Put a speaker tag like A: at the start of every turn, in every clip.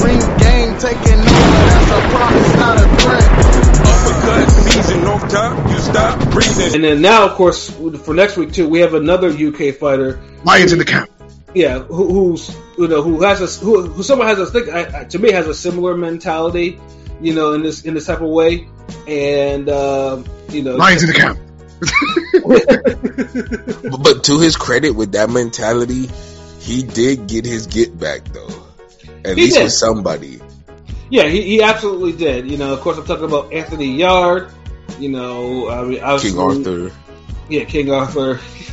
A: Green gang taking over, that's a promise, not a threat.
B: Uppercut season, no time, you stop breathing.
C: And then now, of course, for next week too, we have another UK fighter.
D: Lions in the camp.
C: Yeah, who, who's you know who has a who, who someone has a think I, I- to me has a similar mentality, you know, in this in this type of way, and uh, you know,
D: Lions in the camp.
E: But, but to his credit, with that mentality, he did get his get back though. At
C: He
E: least
C: did.
E: with somebody.
C: Yeah, he, he absolutely did. You know, of course, I'm talking about Anthony Yarde. You know, I mean,
E: King Arthur.
C: Yeah, King Arthur.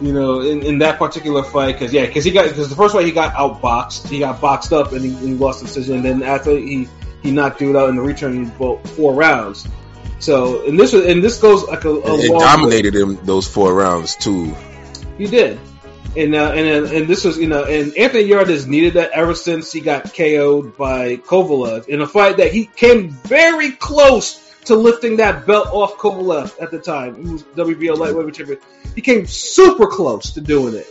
C: you know, in, in that particular fight, because yeah, because he got because the first fight he got outboxed, he got boxed up and he, he lost the decision. And then after he he knocked dude out in the return, he both four rounds. So and this was and this goes like a, a
E: It dominated him those four rounds too.
C: He did. And uh, and and this was you know and Anthony Yarde has needed that ever since he got KO'd by Kovalev in a fight that he came very close to lifting that belt off Kovalev at the time. He was WBO lightweight champion. He came super close to doing it.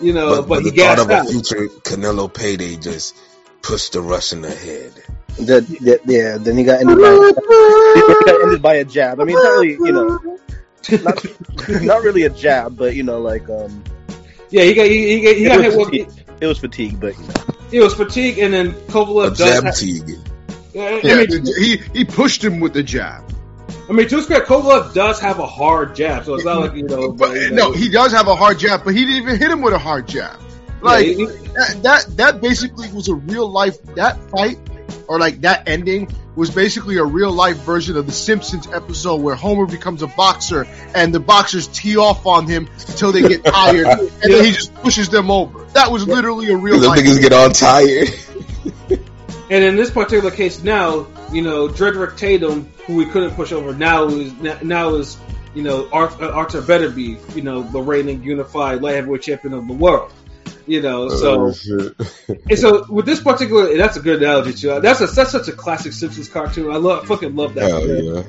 C: You know, but, he
E: the thought
C: gassed
E: of a future Canelo payday just pushed the Russian ahead.
F: That, that yeah, then he got ended by he got ended by a jab. I mean, not really you know, not, not really a jab, but you know, like um,
C: Yeah, he got he, he, he got
F: was
C: hit with
F: fatigue. it was fatigue, but you know.
C: it was fatigue, and then Kovalev
E: A
C: does.
E: jab
C: have-
E: teague.
C: Yeah, I mean,
D: he he pushed him with the jab.
C: I mean, to his credit, Kovalev does have a hard jab, so it's not like you know.
D: But
C: you
D: no, he does have a hard jab, but he didn't even hit him with a hard jab. Like
C: he- he-
D: that, that that basically was a real life that fight or like that ending was basically a real life version of the Simpsons episode where Homer becomes a boxer and the boxers tee off on him until they get tired and then he just pushes them over. That was literally a real life.
E: The niggas get all tired.
C: And in this particular case, now you know Drederick Tatum, who we couldn't push over, now is now is you know Arthur, Artur Beterbiev, you know the reigning unified light heavyweight champion of the world. You know, so
E: Oh,
C: and so with this particular, that's a good analogy too. That's a that's such a classic Simpsons cartoon. I love fucking love that.
E: Hell yeah.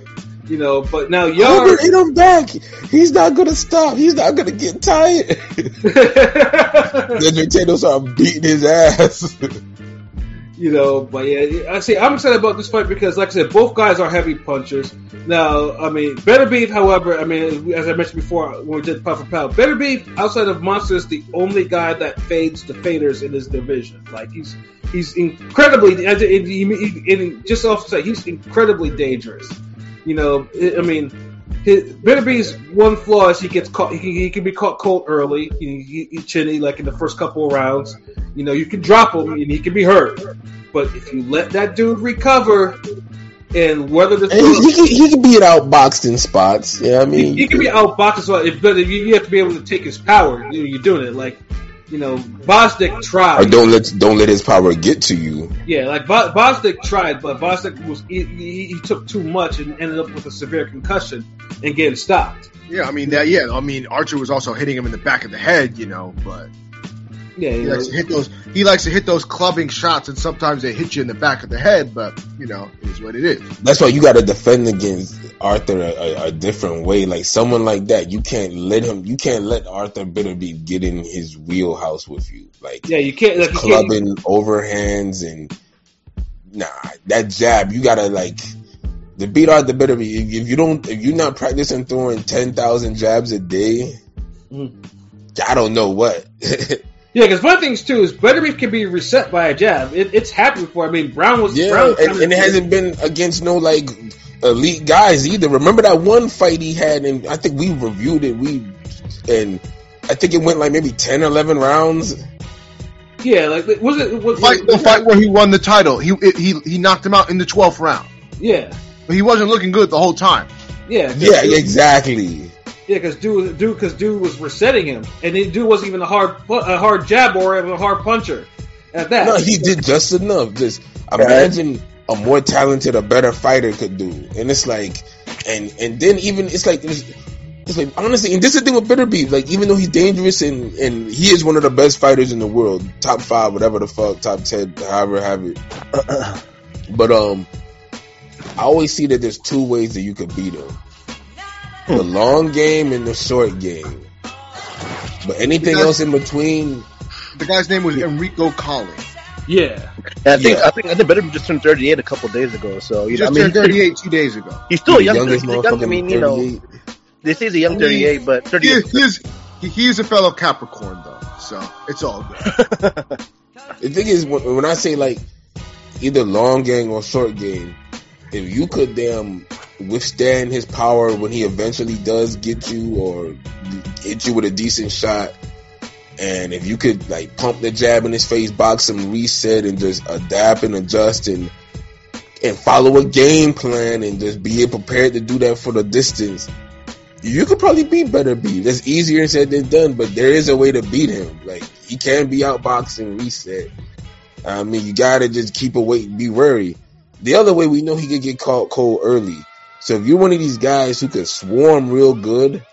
C: You know, but now Yarde,
E: hit him back. He's not gonna stop. He's not gonna get tired. Then Tatum started beating his ass.
C: you know, but yeah, I see. I'm excited about this fight because, like I said, both guys are heavy punchers. Now, I mean, Beterbiev, however, I mean, as I mentioned before when we did Pound for Pound, Beterbiev outside of Monster is the only guy that fades the faders in his division. Like he's he's incredibly, and he, and just off he's incredibly dangerous. You know, I mean. His, Better one flaw is he gets caught. He, can- he can be caught cold early. He, he, he chinny like in the first couple of rounds. You know, you can drop him and he can be hurt. But if you let that dude recover and weather the
E: And he, he, can, he can be outboxed in spots. Yeah, I
C: he,
E: mean,
C: he can be outboxed as well. If, but if you, you have to be able to take his power, you know, you're doing it. Like, you know, Gvozdyk
E: or
C: tried.
E: don't let don't let his power get to you.
C: Yeah, like Bo- Gvozdyk tried, but Gvozdyk was he, he, he took too much and ended up with a severe concussion and getting stopped.
D: Yeah, I mean that. Yeah, I mean Archer was also hitting him in the back of the head, you know, but
C: Yeah,
D: he
C: you
D: likes to hit those. He likes to hit those clubbing shots, and sometimes they hit you in the back of the head. But you know, it is what it is.
E: That's why you got to defend against Arthur a, a, a different way. Like someone like that, you can't let him. You can't let Artur Beterbiev get in his wheelhouse with you. Like
C: yeah, you can't like you can't,
E: clubbing overhands and nah, that jab. You gotta like the beat Artur Beterbiev. If, if you don't, if you're not practicing throwing ten thousand jabs a day,
C: Mhm.
E: I don't know what.
C: Yeah, because one of the things too is Beterbiev can be reset by a jab. It, it's happened before. I mean, Brown was
E: Yeah,
C: Brown
E: and, and it hasn't been against no like elite guys either. Remember that one fight he had, and I think we reviewed it. We and I think it went like maybe 10, 11 rounds.
C: Yeah, like was it was
D: Fight the fight where he won the title. He it, he he knocked him out in the twelfth round,
C: Yeah,
D: but he wasn't looking good the whole time.
C: yeah, 'cause
E: Yeah,
C: dude-
E: exactly.
C: Yeah, because dude, dude, because dude was resetting him, and the dude wasn't even a hard, a hard jab or a hard puncher. At that,
E: No, he did just enough. Just imagine a more talented, a better fighter could do, and it's like, and and then even it's like. It's, it's like honestly, and this is the thing with Beterbiev. Like, even though he's dangerous and and he is one of the best fighters in the world, top five, whatever the fuck, top ten, however have it. But um, I always see that there's two ways that you could beat him: the long game and the short game. But anything
D: Because-
E: else in between,
D: The guy's name was Enrico Koelling.
C: Yeah,
F: And I think
E: Yeah.
F: I think I think Better just turned 38 a couple days ago. So
D: He
F: you know, I
D: just
F: mean,
D: turned 38 two days ago.
F: he's still a young.
E: youngest
F: He's a young I mean, you know,
E: 38.
F: they say he's a young
D: I mean,
F: 38, but
D: He,
F: 38.
D: he is he, he is a fellow Capricorn though, so it's all good.
E: The thing is, when, when I say like either long game or short game, if you could damn withstand his power when he eventually does get you or hit you with a decent shot, and if you could like pump the jab in his face, box him, reset, and just adapt and adjust and and follow a game plan and just be prepared to do that for the distance. You could probably beat Beterbiev. That's easier said than done, but there is a way to beat him. Like he can be outboxed and reset. I mean, you gotta just keep away, be wary. The other way, we know he could get caught cold early. So if you're one of these guys who can swarm real good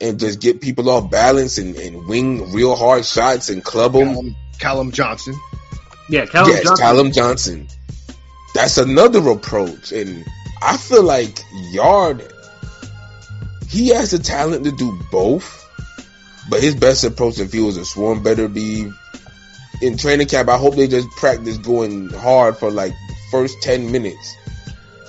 E: and just get people off balance and, and wing real hard shots and club them,
D: Callum, Callum Johnson.
C: yeah. Callum
E: yes,
C: Johnson.
E: Callum Johnson. That's another approach, and I feel like Yarde, he has the talent to do both. But his best approach, if he was a swarm, better be in training camp. I hope they just practice going hard for like first ten minutes.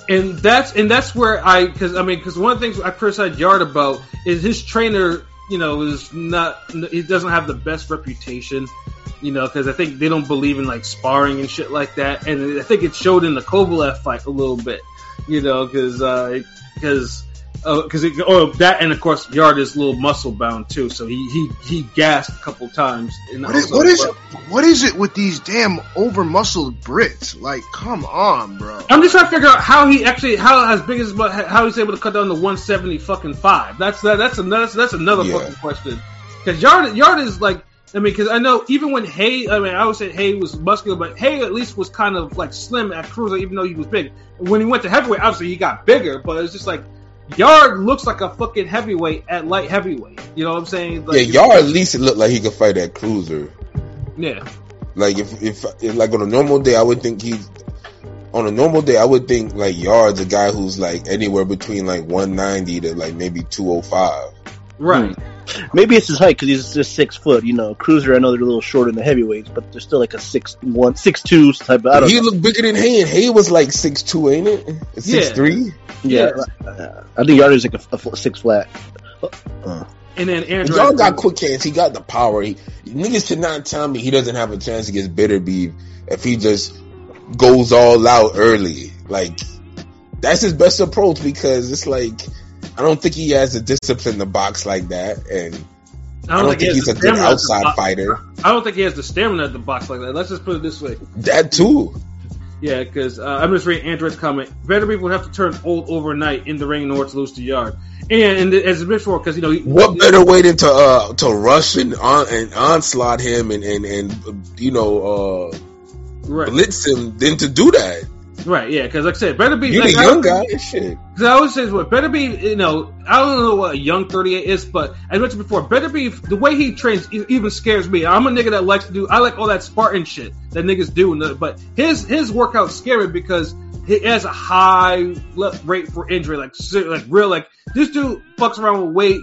C: and that's and that's where I because I mean because one of the things I criticize Yarde about is his trainer you know is not he doesn't have the best reputation you know because I think they don't believe in like sparring and shit like that and I think it showed in the Kovalev fight a little bit you know because uh, because Oh, because it oh that and of course Yarde is a little muscle bound too so he he he gassed a couple times and
D: What is, what is what is it with these damn over muscled Brits? Like, come on, bro.
C: I'm just trying to figure out how he actually, how as big as how he's able to cut down to 170 fucking five. That's that, that's another that's another
E: Yeah.
C: fucking question. Because Yarde Yarde is like, I mean, because I know even when Haye, I mean, I would say Haye was muscular, but Haye at least was kind of like slim at cruiser, even though he was big. When he went to heavyweight, obviously he got bigger, but it's just like Yarde looks like a fucking heavyweight at light heavyweight. You know what I'm saying? Like,
E: yeah, Yarde at least it looked like he could fight that cruiser.
C: yeah.
E: Like if, if if like on a normal day, I would think he's on a normal day. I would think like Yarde's a guy who's like anywhere between like 190 to like maybe 205.
C: Right. Hmm.
F: Maybe it's his height because he's just six foot. You know, Cruiser. I know they're a little shorter than the heavyweights, but they're still like a six one, six two type. Of, I don't
E: he
F: know.
E: looked bigger than Haye, and Haye was like six two, ain't it? Six
C: Yeah.
E: three.
F: Yeah, uh, I think Yarde is like a, a six flat. Uh,
C: And then Andrew.
E: Y'all got quick hands. He got the power. He, niggas should not tell me he doesn't have a chance against Beterbiev if he just goes all out early. Like that's his best approach because it's like I don't think he has the discipline to box like that, and I don't, think
C: he
E: he's a good outside fighter.
C: I don't think he has the stamina to box like that. Let's just put it this way.
E: That too.
C: Yeah, because uh, I'm just reading Android's comment. Vanderbeek would have to turn old overnight in the ring in order to lose the Yard. And, and as a before, because you know, he-
E: What better way than to uh to rush and on and onslaught him and and and you know uh
C: right,
E: blitz him than to do that?
C: right, yeah, because like I said, better be
E: You're
C: like,
E: the
C: I-
E: young guy. Shit.
C: Because I always say what better be, you know, I don't know what a young 38 is, but as I mentioned before, better be the way he trains even scares me. I'm a nigga that likes to do, I like all that Spartan shit that niggas do, but his his workouts me because he has a high rate for injury, like like real like this dude fucks around with weight.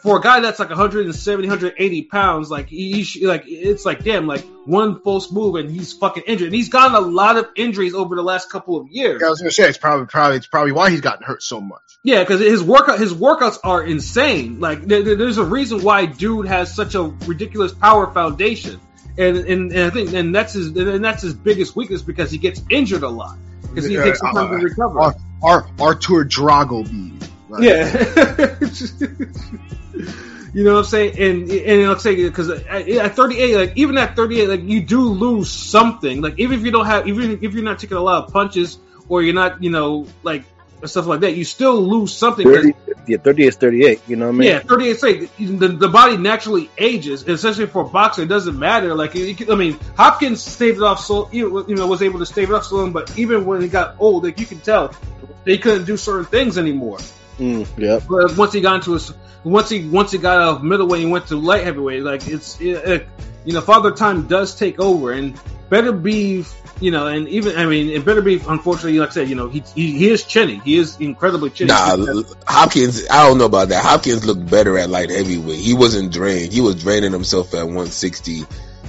C: For a guy that's like 170, 180 pounds, like he, he like it's like damn, like one false move and he's fucking injured. And he's gotten a lot of injuries over the last couple of years.
D: I was gonna say it's probably probably it's probably why he's gotten hurt so much.
C: Yeah, because his workout his workouts are insane. Like there, there- there's a reason why dude has such a ridiculous power foundation, and and, and I think and that's his and that's his biggest weakness because he gets injured a lot because he
D: Uh,
C: takes some time to
D: uh,
C: recover.
D: Ar- Ar- Artur Drago beat. Like,
C: yeah. You know what I'm saying? And and I'm saying because at 38, like even at 38, like you do lose something. Like even if you don't have, even if you're not taking a lot of punches or you're not, you know, like stuff like that, you still lose something.
F: 30, yeah, 38 is 38. You know what I mean?
C: yeah, 38 straight. The, the body naturally ages, and especially for boxer. It doesn't matter. Like, it, it- I mean, Hopkins staved it off so you know was able to stave it off so long, but even when he got old, like you can tell, they couldn't do certain things anymore.
F: Mm, yep.
C: But once he got into his, once he once he got out of middleweight and went to light heavyweight, like it's it, it- you know, Father Time does take over, and better be. You know, and even I mean, it better be. Unfortunately, like I said, you know, he he, he is chinny. He is incredibly chinny.
E: Nah, Hopkins. I don't know about that. Hopkins looked better at light heavyweight. He wasn't drained. He was draining himself at 160,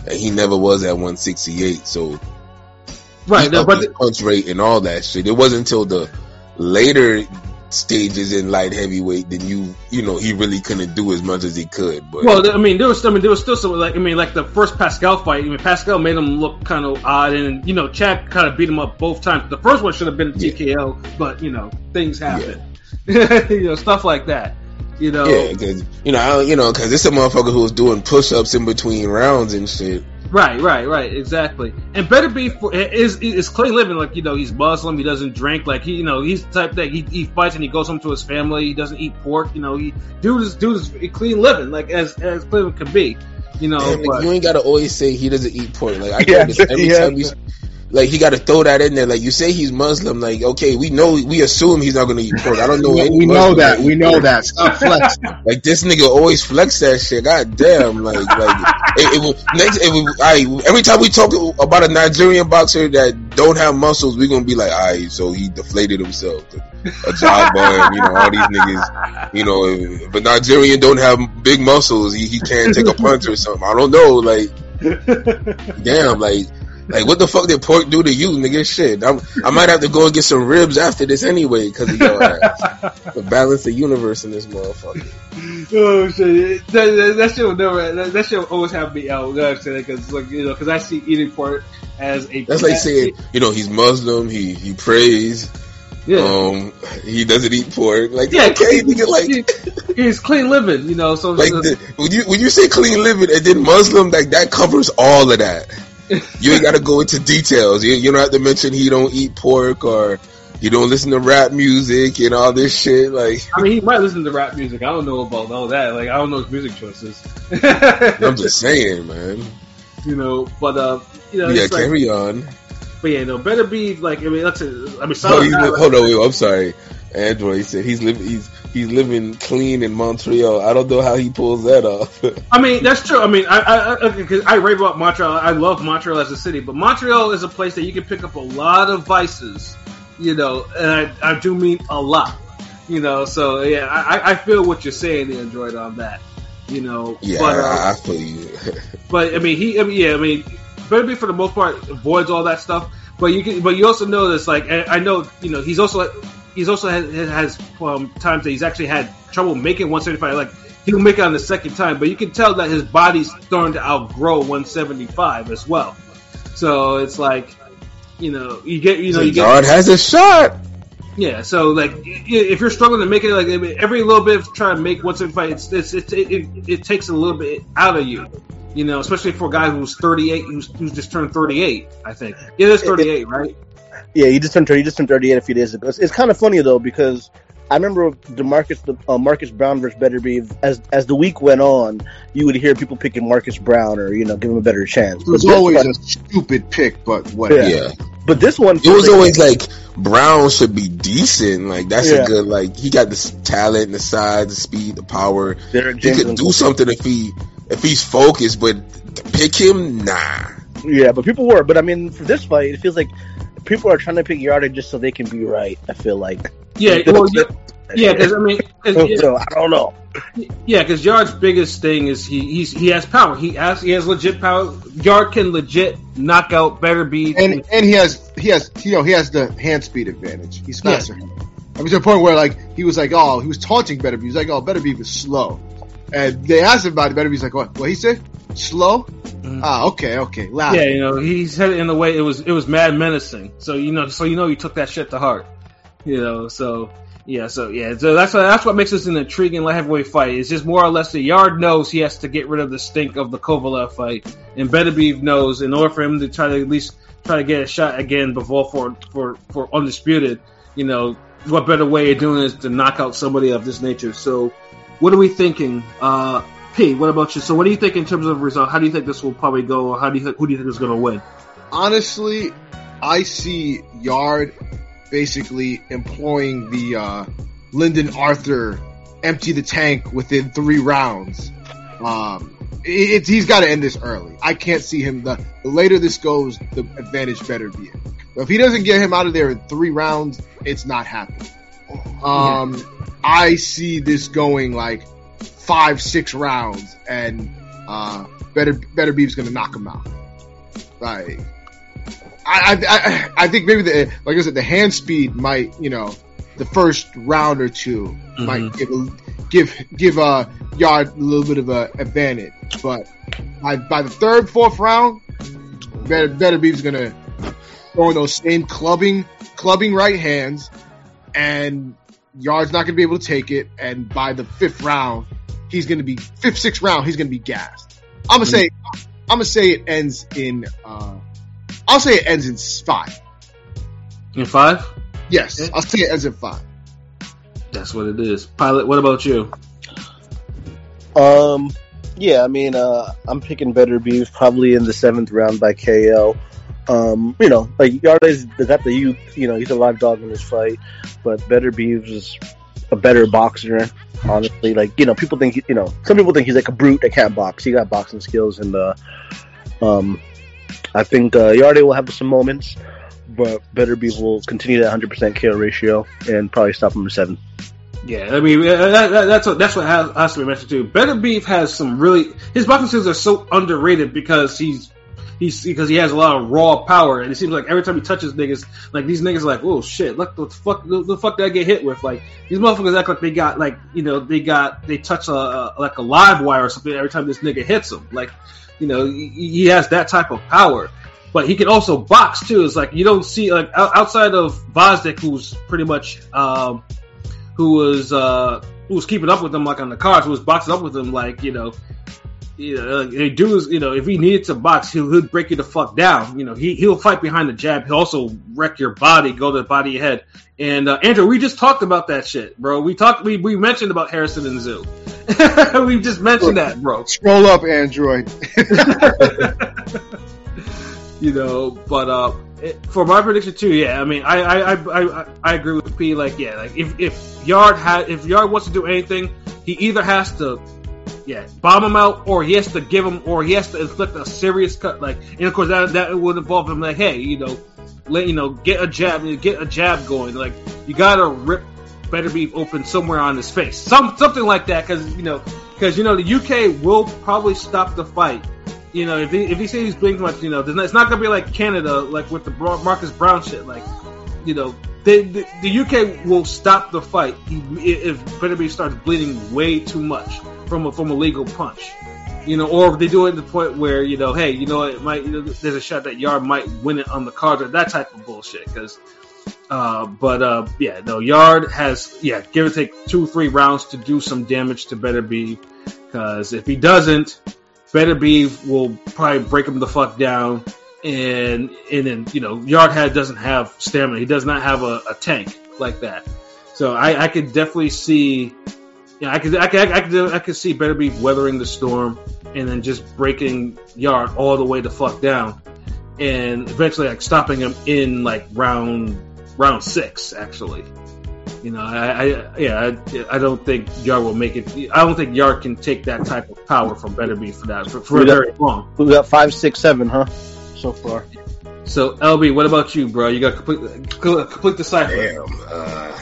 E: and he never was at 168. So
C: Right,
E: upped
C: but
E: the punch rate and all that shit. It wasn't until the later stages in light heavyweight that you you know he really couldn't do as much as he could. But
C: Well, I mean, there was, I mean, there was still some like, I mean, like the first Pascal fight. I mean, Pascal made him look kind of odd, and you know, Chad kind of beat him up both times. The first one should have been a
E: Yeah.
C: TKO, but you know, things happen. you know, stuff like that. You know,
E: yeah, because you know, I, don't- you know, because it's a motherfucker who was doing push ups in between rounds and shit.
C: Right, right, right, exactly. And better be for is is Clay living like you know he's Muslim, he doesn't drink, like he you know he's the type that he, he fights and he goes home to his family, he doesn't eat pork, you know, he dude is dude is clean living, like as as clean can be. You know,
E: Damn, like,
C: but-
E: you ain't gotta always say he doesn't eat pork. Like I
F: Yeah,
E: notice every
F: yeah.
E: time you, like he got to throw that in there. Like you say he's Muslim. Like okay, we know we assume he's not gonna eat pork. I don't know.
D: we know that. We know that. Stop flexing.
E: Like this nigga always flex that shit. God damn. Like like it, it will next. It will, I every time we talk about a Nigerian boxer that don't have muscles, we gonna be like, alright, so he deflated himself. A job and you know all these niggas. You know, if, if a Nigerian don't have big muscles, he, he can't take a punch or something. I don't know. Like damn. Like. Like what the fuck did pork do to you, nigga? Shit, I'm, I might have to go and get some ribs after this anyway because of your ass. Balance the universe in this motherfucker.
C: Oh shit! That, that, that shit will never. That, that shit will always have me out. You know I'm saying? Because like you know, because I see eating pork as a.
E: That's like saying, you know, he's Muslim, he he prays,
C: yeah,
E: um, he doesn't eat pork. Like,
C: yeah.
E: okay, nigga, like,
C: he- he's clean living. You know, so
E: like the, when you when you say clean living and then Muslim, like that covers all of that. You ain't got to go into details. You, you don't have to mention he don't eat pork or he don't listen to rap music and all this shit. Like,
C: I mean, he might listen to rap music. I don't know about all that. Like, I don't know his music choices.
E: I'm just saying, man.
C: you know, but uh, you know,
E: Yeah,
C: it's like,
E: carry on.
C: but yeah, no, better be like. I mean, that's a, I mean,
E: Oh,
C: solid
E: he's
C: guy,
E: li-
C: like-
E: hold on, wait, I'm sorry. Android said he's living he's he's living clean in Montreal. I don't know how he pulls that off.
C: I mean, that's true. I mean, I I, I, I rave about Montreal. I love Montreal as a city, but Montreal is a place that you can pick up a lot of vices, you know, and I, I do mean a lot, you know. So yeah, I, I feel what you're saying, Android, on that, you know.
E: yeah,
C: but, uh,
E: I, I feel you.
C: but I mean, he, I mean, yeah, I mean, be for the most part avoids all that stuff. But you can, but you also know this, like, I I know, you know, he's also, he's also has, has um, times that he's actually had trouble making 175. Like, he'll make it on the second time, but you can tell that his body's starting to outgrow 175 as well. So it's like, you know, you get, you know, you get,
E: Yard has a shot.
C: yeah, so like if you're struggling to make it, like every little bit of trying to make one seventy five, it's, it's, it's it, it, it takes a little bit out of you, you know, especially for a guy who's thirty eight, who's, who's just turned thirty eight. I think Yeah, it is thirty eight, right?
F: Yeah, he just turned you just turned 38 a few days ago. It's, it's kind of funny though because I remember Demarcus the uh, Marcus Brown versus Beterbiev. As as the week went on, you would hear people picking Marcus Brown or you know give him a better chance.
D: It was always
F: one-
D: a stupid pick, but whatever.
E: Yeah.
F: but this one
E: It was always like Brown should be decent. Like that's
F: Yeah.
E: a good like he got the s- talent, the size, the speed, the power.
F: Derek
E: He could do something if he if he's focused, but to pick him, nah.
F: Yeah, but people were. But I mean, for this fight, it feels like people are trying to pick Yarda just so they can be right. I feel like.
C: Yeah, well, yeah, yeah, because I mean, 'cause, yeah,
F: So I don't know.
C: yeah, because Yarde's biggest thing is he he's, he has power. He has he has legit power. Yarde can legit knock out better be
D: And and he has he has you know he has the hand speed advantage. He's faster. I mean, to the point where like he was like oh he was taunting Beterbiev. He was like oh Beterbiev was slow, and they asked him about it. Beterbiev's like what what he said slow. Ah okay okay loud.
C: Mm-hmm. Yeah, you know, he said it in a way it was it was mad menacing. So you know, so you know, he took that shit to heart. You know, so yeah, so yeah, so that's what that's what makes this an intriguing light heavyweight fight. It's just more or less the yard knows he has to get rid of the stink of the Kovalev fight, and Beterbiev knows in order for him to try to at least try to get a shot again before for for for undisputed. You know, what better way of doing it is to knock out somebody of this nature. So, what are we thinking? Uh, P, what about you? So, what do you think in terms of result? How do you think this will probably go? Or how do you think, who do you think is going to win?
D: honestly, I see Yarde basically employing the uh, Lyndon Arthur empty the tank within three rounds. Um, it, it's he's got to end this early. I can't see him. The, the later this goes, the advantage better be. But if he doesn't get him out of there in three rounds, it's not happening. Um, I see this going like five, six rounds, and uh, Better Beterbiev's gonna knock him out. Like, I, I, I, think maybe the like I said, the hand speed might, you know, the first round or 2 might give a, give give uh Yarde a little bit of a advantage, but by by the third, fourth round, Better Beterbiev's gonna throw in those same clubbing clubbing right hands, and Yarde's not gonna be able to take it, and by the fifth round, he's gonna be fifth, sixth round, he's gonna be gassed. I'm gonna say, I'm gonna say it ends in, uh, I'll say it ends in five.
C: In five?
D: Yes, I'll say it ends in five.
C: That's what it is. Pilot, what about you?
F: Um, yeah, I mean, uh, I'm picking Beterbiev probably in the seventh round by KO. Um, you know, like Yarde's got the youth, you know, he's a live dog in this fight, but Beterbiev is a better boxer, honestly. Like, you know, people think, you know, some people think he's like a brute that can't box. He got boxing skills, and, uh, um, I think, uh, Yarde will have some moments, but Beterbiev will continue that 100% KO ratio and probably stop him at seven.
C: Yeah, I mean that, that, that's what that's what has, has to be mentioned too. Beterbiev has some really his boxing skills are so underrated because he's he's because he has a lot of raw power, and it seems like every time he touches niggas, like these niggas are like, oh shit, look the fuck, the, the fuck did I get hit with? Like these motherfuckers act like they got like you know they got they touch a, a like a live wire or something every time this nigga hits them. Like you know he, he has that type of power. But he can also box too. It's like you don't see like out- outside of Gvozdyk, who's pretty much um, who was uh who was keeping up with him like on the cards, who was boxing up with him like you know, you know, like, they do is you know if he needed to box, he'll, he'll break you the fuck down. You know, he he'll fight behind the jab. He'll also wreck your body, go to the body head. And uh, Andrew, we just talked about that shit, bro. We talked, we we mentioned about Harrison and Zoo. we just mentioned that, bro.
D: Scroll up, Android.
C: you know. But uh, it, for my prediction too, yeah, I mean, I I, I, I I agree with P. Like, yeah, like if if Yarde had if Yarde wants to do anything, he either has to. Yeah, bomb him out, or he has to give him, or he has to inflict a serious cut. Like, and of course that that would involve him. Like, hey, you know, let you know, get a jab, get a jab going. Like, you gotta rip Beterbiev open somewhere on his face, some something like that, because you know, because you know the UK will probably stop the fight you know, if he if he says he's blinking much, you know, not, it's not gonna be like Canada, like with the Marcus Brown shit. Like, you know, the, the UK will stop the fight if Beterbiev starts bleeding way too much from a, from a legal punch. You know, or if they do it to the point where you know, hey, you know, it might you know, there's a shot that Yarde might win it on the card or that type of bullshit. Because, uh, but uh, yeah, no, Yarde has yeah, give or take two three rounds to do some damage to Better Be, Because if he doesn't, Better Be will probably break him the fuck down, and and then you know Yardhead doesn't have stamina. He does not have a, a tank like that. So I, I could definitely see, yeah, I could I could I could I could see Better Be weathering the storm and then just breaking Yarde all the way the fuck down, and eventually like stopping him in like round round six actually. You know, I, I yeah, I, I, don't think Yarde will make it. I don't think Yarde can take that type of power from Better Be for that for, for
F: got-
C: very long.
F: We got five, six, seven, huh? So far.
C: So LB, what about you, bro? You got complete complete the cipher.
E: Damn. Uh,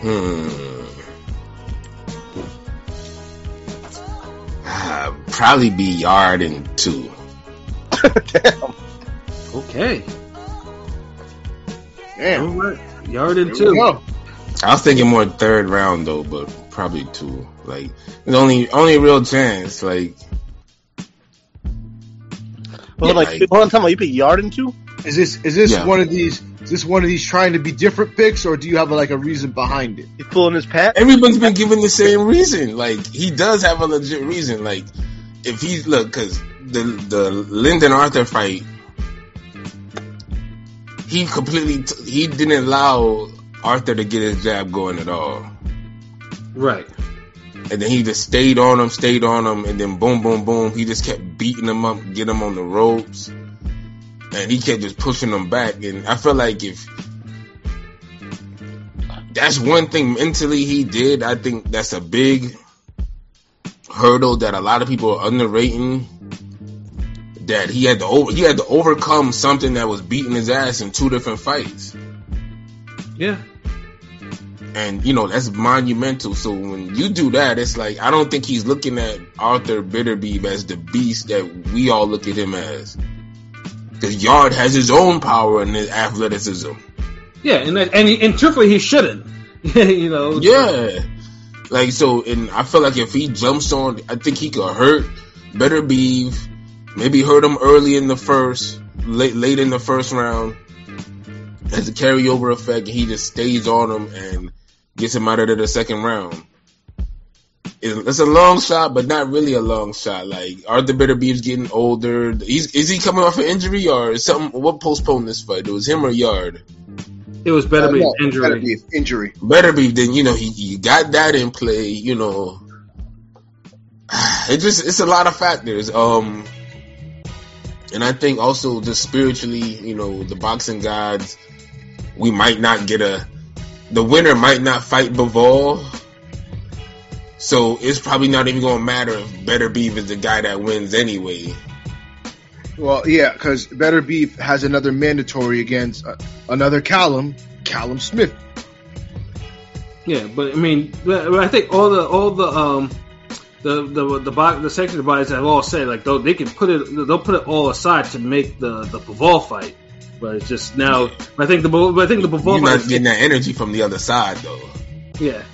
E: hmm. Ah, probably be Yarde and two.
F: Damn.
C: Okay,
D: Damn.
C: all right. Yarde in
D: Here we
C: two.
D: go.
E: I was thinking more third round though, but probably two. Like the only only real chance. Like
F: Hold on,
E: Yeah,
F: like,
E: like-
F: hold on, time out. You pick Yarde in two?
D: Is this is this
E: Yeah.
D: one of these? Is this one of these trying to be different picks, or do you have like a reason behind it?
F: He's pulling his pat?
E: everyone's been given the same reason. Like he does have a legit reason. Like if he's look, because the the Lyndon Arthur fight, he completely t- he didn't allow Arthur to get his jab going at all,
C: Right.
E: and then he just stayed on him, stayed on him, and then boom, boom, boom, he just kept beating him up, get him on the ropes, and he kept just pushing them back. And I feel like if that's one thing mentally he did. I think that's a big hurdle that a lot of people are underrating. That he had to over, he had to overcome something that was beating his ass in two different fights,
C: Yeah.
E: and you know that's monumental. So when you do that, it's like I don't think he's looking at Artur Beterbiev as the beast that we all look at him as. Because Yarde has his own power and his athleticism.
C: Yeah, and that, and, he, and truthfully, he shouldn't. you know.
E: Yeah. Like so, and I feel like if he jumps on, I think he could hurt Beterbiev, maybe hurt him early in the first, late late in the first round, as a carryover effect. And he just stays on him and gets him out of the second round. It's it's a long shot, but not really a long shot. Like are the Artur Beterbiev's getting older. He's is he coming off an injury or is something? What postponed this fight? It was him or Yarde.
C: It was better
D: Uh,
C: be
D: no,
C: injury.
D: Beterbiev, injury.
E: Better Beterbiev, then you know he you got that in play. You know, it just it's a lot of factors. Um, and I think also just spiritually, you know, the boxing gods, we might not get a the winner might not fight Bivol. So it's probably not even gonna matter if Beterbiev is the guy that wins anyway.
D: Well, yeah, because Beterbiev has another mandatory against uh, another Callum, Callum Smith.
C: Yeah, but I mean, I think all the all the um the the the bo- the sanctioned bodies have all said like they'll, can put it they'll put it all aside to make the the Paval fight, but it's just now I think the but I think the
E: You're
C: Paval
E: not getting that energy from the other side though.
C: yeah.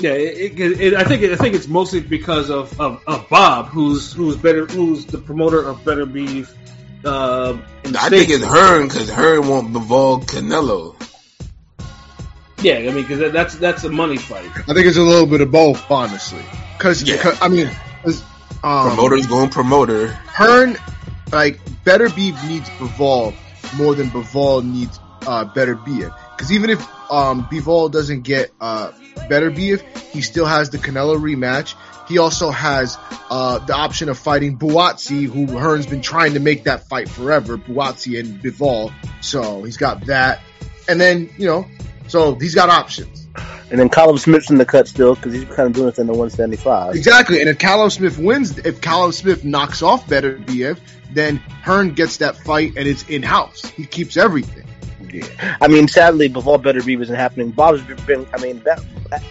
C: Yeah, it, it, it, I think I think it's mostly because of, of, of Bob, who's who's better, who's the promoter of Beterbiev. Uh,
E: I think it's Hearn because Hearn won't Bivol Canelo.
C: yeah. I mean, because that's that's a money fight.
D: I think it's a little bit of both, honestly. Because
E: Yeah.
D: I mean, 'cause, um,
E: Promoter's going promoter.
D: Hearn, like Beterbiev needs Bivol more than Bivol needs uh, Beterbiev. Because even if um, Bivol doesn't get uh, Beterbiev, he still has the Canelo rematch. He also has uh, the option of fighting Buatsi, who Hearn's been trying to make that fight forever. Buatsi and Bivol, so he's got that. And then you know, so he's got options.
F: And then Callum Smith's in the cut still because he's kind of doing it in the 175.
D: Exactly. And if Callum Smith wins, if Callum Smith knocks off Beterbiev, then Hearn gets that fight and it's in house. He keeps everything.
F: I mean, sadly, Bivol Beterbiev isn't happening. Bob's been, I mean, that,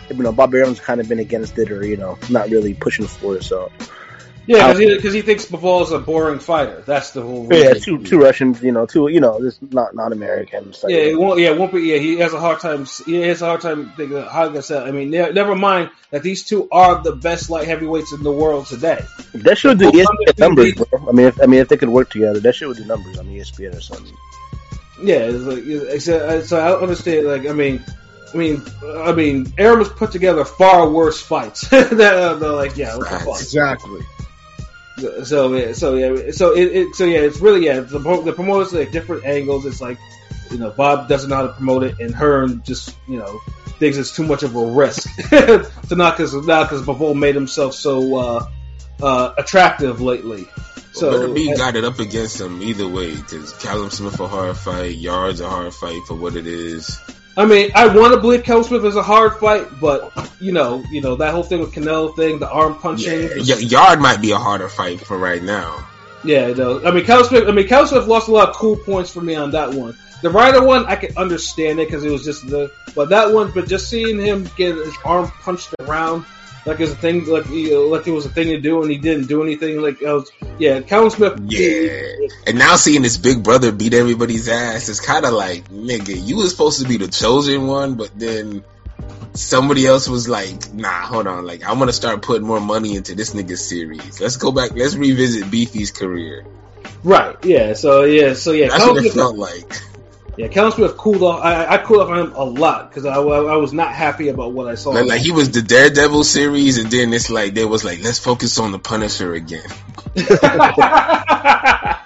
F: you know, Bob Arum's kind of been against it or, you know, not really pushing for it. So,
C: Yeah, because he, he thinks Paval's a boring fighter. That's the whole.
F: yeah,
C: reason.
F: two, two Russians, you know, two, you know, just not, not American. So,
C: Yeah, it won't. Yeah, it won't be. Yeah, he has a hard time. He has a hard time thinking how to sell. I mean, ne- never mind that these two are the best light heavyweights in the world today.
F: that should do ESPN numbers, bro. I mean, if, I mean, if they could work together, that should do numbers on ESPN or something.
C: Yeah, it's like, it's, so, so I understand. Like, I mean, I mean, I mean, was put together far worse fights. that uh, they're like, yeah, what the fuck?
D: Exactly.
C: So yeah, so yeah, so it, it so yeah, it's really yeah. The, the promoters like different angles. It's like you know Bob doesn't know how to promote it, and Hearn just you know thinks it's too much of a risk to not because not because Bivol made himself so uh, uh, attractive lately.
E: So, Better B got it up against him either way because Callum Smith a hard fight, Yards a hard fight for what it is.
C: I mean, I want to believe Callum Smith is a hard fight, but you know, you know that whole thing with Canelo thing, the arm punching.
E: Yeah, Yarde might be a harder fight for right now.
C: Yeah, no. I mean, Callum Smith. I mean, Callum Smith lost a lot of cool points for me on that one. The Ryder one, I can understand it because it was just the. But that one, but just seeing him get his arm punched around like it was a thing, like you uh, know, like it was a thing to do, and he didn't do anything. Like I was, yeah, Cal Smith.
E: Yeah. And now seeing his big brother beat everybody's ass is kind of like, nigga, you was supposed to be the chosen one, but then somebody else was like, nah, hold on, like I'm gonna start putting more money into this nigga's series. Let's go back, let's revisit Beefy's career.
C: Right. Yeah. So yeah. So yeah.
E: That's what it
C: Smith,
E: felt like.
C: Yeah. Cal Smith cooled off. I, I cooled off on him a lot because I, I was not happy about what I saw.
E: Like, like he was the Daredevil series, and then it's like they was like, let's focus on the Punisher again.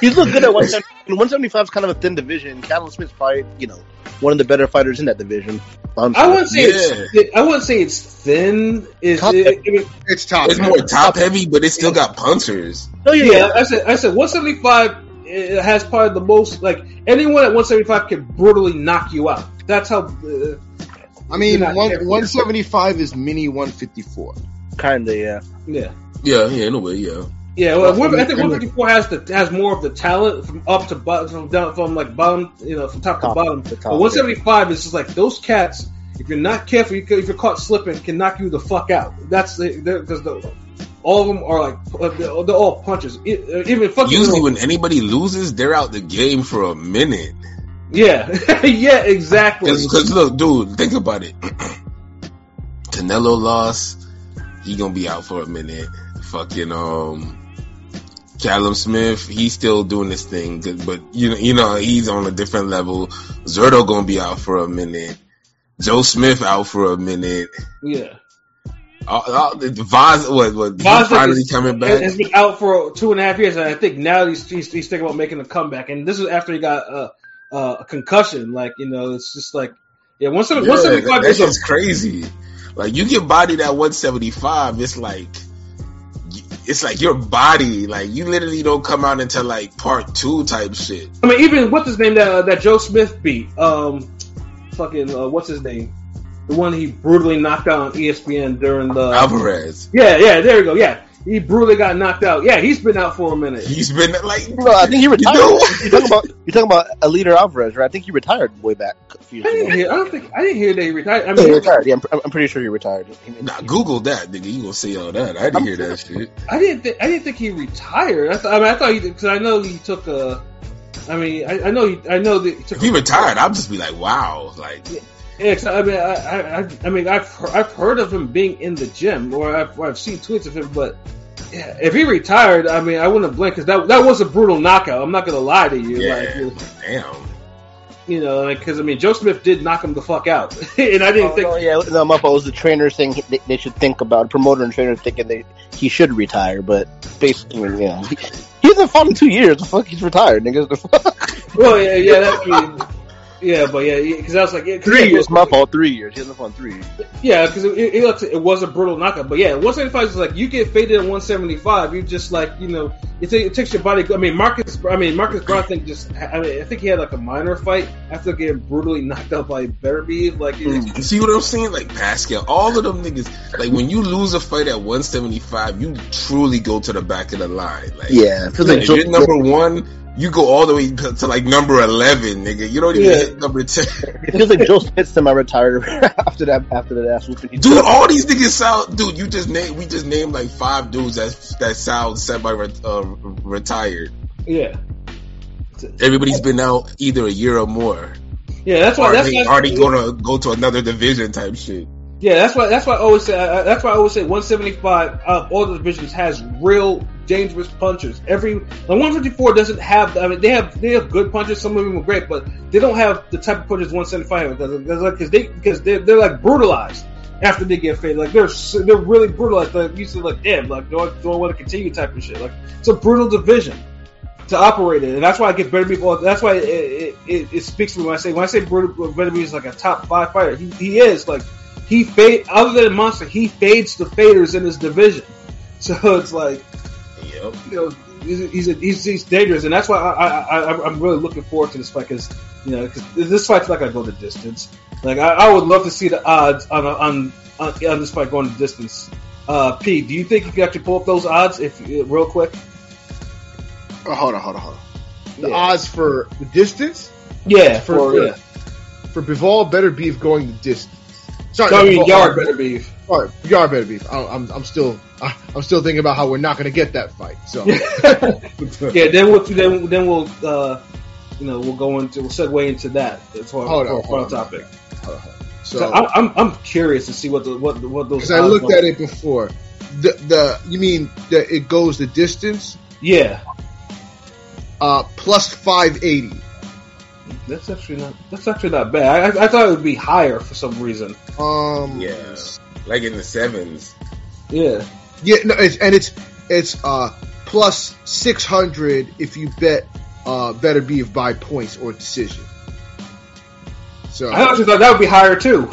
F: He's looked good at 170. 175 is kind of a thin division. Callum Smith's probably, you know, one of the better fighters in that division.
C: I wouldn't say
E: Yeah.
C: it's. I wouldn't say it's thin. It's,
F: Top-
C: it, I mean,
D: It's top.
E: It's more top heavy, but it still got punchers.
F: Oh, yeah,
C: Yeah, I said I said 175 it has probably the most like anyone at 175 can brutally knock you out. That's how. Uh,
D: I mean, one, 175 is mini 154.
F: kind of, yeah.
C: yeah,
E: Yeah, yeah, in a way, yeah.
C: yeah. Well,
D: Well,
C: I think 154 has the has more of the talent from up to bottom, from down from like bottom, you know, from top,
F: Top
C: to bottom.
F: to top,
C: but 175 is just like those cats. if you're not careful, you if you're caught slipping, can knock you the fuck out. That's the because the all of them are like uh, they're, all punches. Uh, Even fucking
E: Usually, when anybody loses, they're out the game for a minute.
C: yeah, yeah, exactly.
E: Because look, dude, think about it. Canelo lost. He gonna be out for a minute. Fucking um, Callum Smith, he's still doing this thing, but you know, you know, he's on a different level. Zerto gonna be out for a minute. Joe Smith out for a minute.
C: Yeah,
E: All, all, the Vaz, what, what? he
C: Gvozdyk
E: finally
C: is-
E: coming
C: has
E: back.
C: been out for two and a half years, and I think now he's he's, he's thinking about making a comeback. And this is after he got uh, uh, a concussion. Like you know, it's just like yeah, one seventy
E: Yeah,
C: one seventy five
E: that
C: is a
E: crazy. Like you get bodied at 175, it's like it's like your body. Like you literally don't come out until like part two type shit.
C: I mean, even what's his name that uh, that Joe Smith beat? Um, fucking uh, what's his name? The one he brutally knocked out on ESPN during the
E: Alvarez,
C: yeah yeah there we go yeah he brutally got knocked out yeah he's been out for a minute
E: he's been like,
F: No, I think he retired.
E: know-
F: You're talking about you're talking about Eleider Alvarez, right? I think he retired way back a few
C: I didn't
F: ago.
C: hear I don't think I didn't hear that he retired I mean,
F: he retired. Yeah, I'm, I'm pretty sure he retired. He made-
E: nah, Google that, nigga. You gonna see all that? I didn't hear that shit.
C: I didn't think I didn't think he retired I, th- I mean I thought he because I know he took a I mean I, I know he I know that he
E: If he retired, I'll just be like, wow, like
C: Yeah, 'cause I mean, I, I, I, I mean, I've heard, I've heard of him being in the gym, or I've, or I've seen tweets of him. But yeah, if he retired, I mean, I wouldn't blink because that that was a brutal knockout. I'm not gonna lie to you,
E: yeah,
C: like
E: damn.
C: you know, like because I mean, Joe Smith did knock him the fuck out, and I didn't
F: Oh,
C: think.
F: no, yeah, no, my fault. It was the trainer saying they, they should think about promoter and trainer thinking they he should retire, but basically, yeah, he, he hasn't fought in two years. The fuck, he's retired, niggas. The fuck?
C: Well, yeah, yeah, that's. I mean, yeah, but yeah, because I was like, yeah, 'cause
F: three
C: yeah,
F: years, my fault. Three years. He hasn't fought three years.
C: Yeah, because it, it, it, it was a brutal knockout. But yeah, 175 is like you get faded at 175. You just like you know it, it takes your body. I mean Marcus. I mean Marcus Brown. I think just. I mean I think he had like a minor fight after getting brutally knocked out by Beterbiev. Like it-
E: You see what I'm saying? Like Pascal, all of them niggas. Like when you lose a fight at 175, you truly go to the back of the line. Like,
F: Yeah, feels
E: like
F: like
E: if you're number one, you go all the way to, to like number 11, nigga. You don't even
C: Yeah.
E: hit number 10.
F: it feels like Joe Smith semi-retired after that after that ass whooping.
E: Dude, all these niggas sound. Dude, you just name. We just named like five dudes that that sound semi uh, retired.
C: yeah,
E: Everybody's been out either a year or more.
C: yeah. That's why.
E: Or
C: That's
E: they already gonna go to another division type shit.
C: Yeah, that's why. That's why I always say. I- that's why I always say 175 out of all the divisions has real dangerous punchers. Every the 154 doesn't have. I mean, they have they have good punchers. Some of them are great, but they don't have the type of punches 175 has. Because like, 'cause they because they're, they're like brutalized after they get faded. Like they're they're really brutalized. Like you said, like damn, like do I, do I want to continue type of shit. Like it's a brutal division to operate in, and that's why I get better people. That's why it, it, it, it speaks to me when I say when I say brutal better is like a top five fighter. He, he is like he fade other than Monster, he fades the faders in his division. So it's like
E: Yep.
C: you know he's he's, he's, he's dangerous, and that's why I, I, I I'm really looking forward to this fight because you know cause this fight's not gonna go the distance. Like I, I would love to see the odds on on on, on this fight going the distance. Uh, P, do you think you can actually pull up those odds if real quick?
D: Oh, hold on, hold on, hold on. The
C: Yeah.
D: odds for the distance
C: Yeah,
D: for
C: for yeah.
D: for Bivol better beef going the distance. Sorry,
C: I mean, Yarde better beef.
D: Sorry, Yarde better beef. I- I'm I'm still I- I'm still thinking about how we're not going to get that fight. So
C: yeah, then we'll then then we'll uh, you know we'll go into we'll segue into that. That's our,
D: Hold on,
C: our
D: hold on.
C: topic. So,
D: so
C: I'm, I'm I'm curious to see what the what what those.
D: because I looked at it before. The the you mean that it goes the distance?
C: Yeah,
D: Uh, plus five eighty.
C: That's actually not that's actually not bad. I, I thought it would be higher for some reason.
D: Um,
E: Yeah. Like in the sevens.
C: Yeah,
D: yeah, no, it's, and it's it's uh plus six hundred if you bet uh Beterbiev by points or decision. So
C: I actually thought that would be higher too.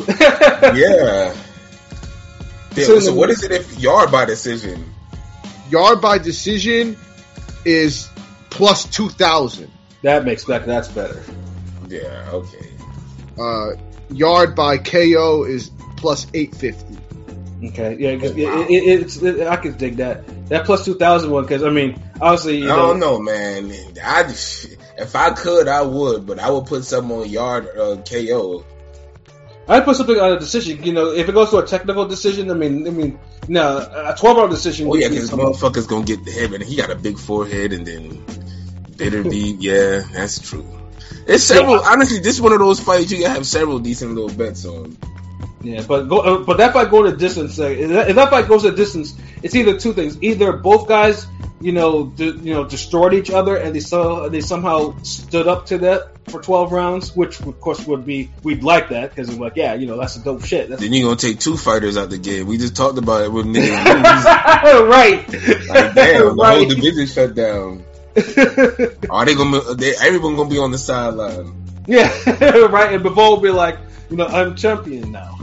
E: Yeah. Yeah,
C: So
E: so, what is it if Yarde by decision?
D: Yarde by decision is plus two thousand.
C: that makes that that's better.
E: Yeah, okay.
D: Uh, Yarde by KO is plus eight fifty.
C: Okay, yeah,
E: Oh, wow.
C: it, it, it's it, I could dig that that plus two thousand one because I mean obviously you
E: I
C: know,
E: don't know, man. I if I could, I would, but I would put some on Yarde uh, KO.
C: I put something on a decision. You know, if it goes to a technical decision, I mean, I mean, no, a twelve round decision.
E: Oh yeah, because
C: some-
E: motherfucker's gonna get the head, and he got a big forehead, and then bitter beat. Yeah, that's true. It's several. Honestly, this is one of those fights you can have several decent little bets on.
C: Yeah, but go, uh, but that fight going to distance. Uh, if, that, if that fight goes to distance, it's either two things: either both guys, you know, de- you know, destroyed each other, and they saw they somehow stood up to that for twelve rounds, which of course would be we'd like that because we're like, yeah, you know, that's a dope shit. That's
E: Then you're gonna take two fighters out the game. We just talked about it with niggas.
C: right,
E: like damn, the whole division shut down. Are they gonna? They, everyone gonna be on the sideline.
C: yeah, right. And Bivol will be like, you know, I'm champion now.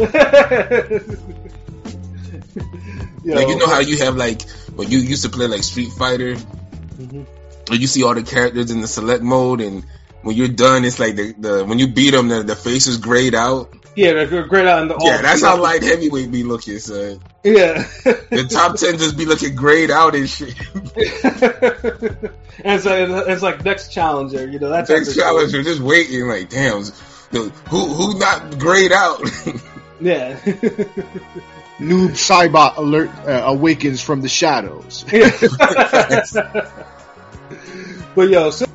C: Yo,
E: Like you know how you have like when you used to play like Street Fighter,
C: Mhm.
E: or you see all the characters in the select mode, and when you're done, it's like the, the when you beat them, the, the face is grayed out.
C: Yeah, they're great out in the
E: Yeah, that's how light heavyweight be looking, son.
C: Yeah.
E: The top ten just be looking grayed out and shit.
C: and it's like, it's like next challenger, you know. That's
E: Next challenger just waiting, like damn, who who not grayed out?
C: Yeah.
D: Noob Saibot alert uh, awakens from the shadows.
C: but yo, so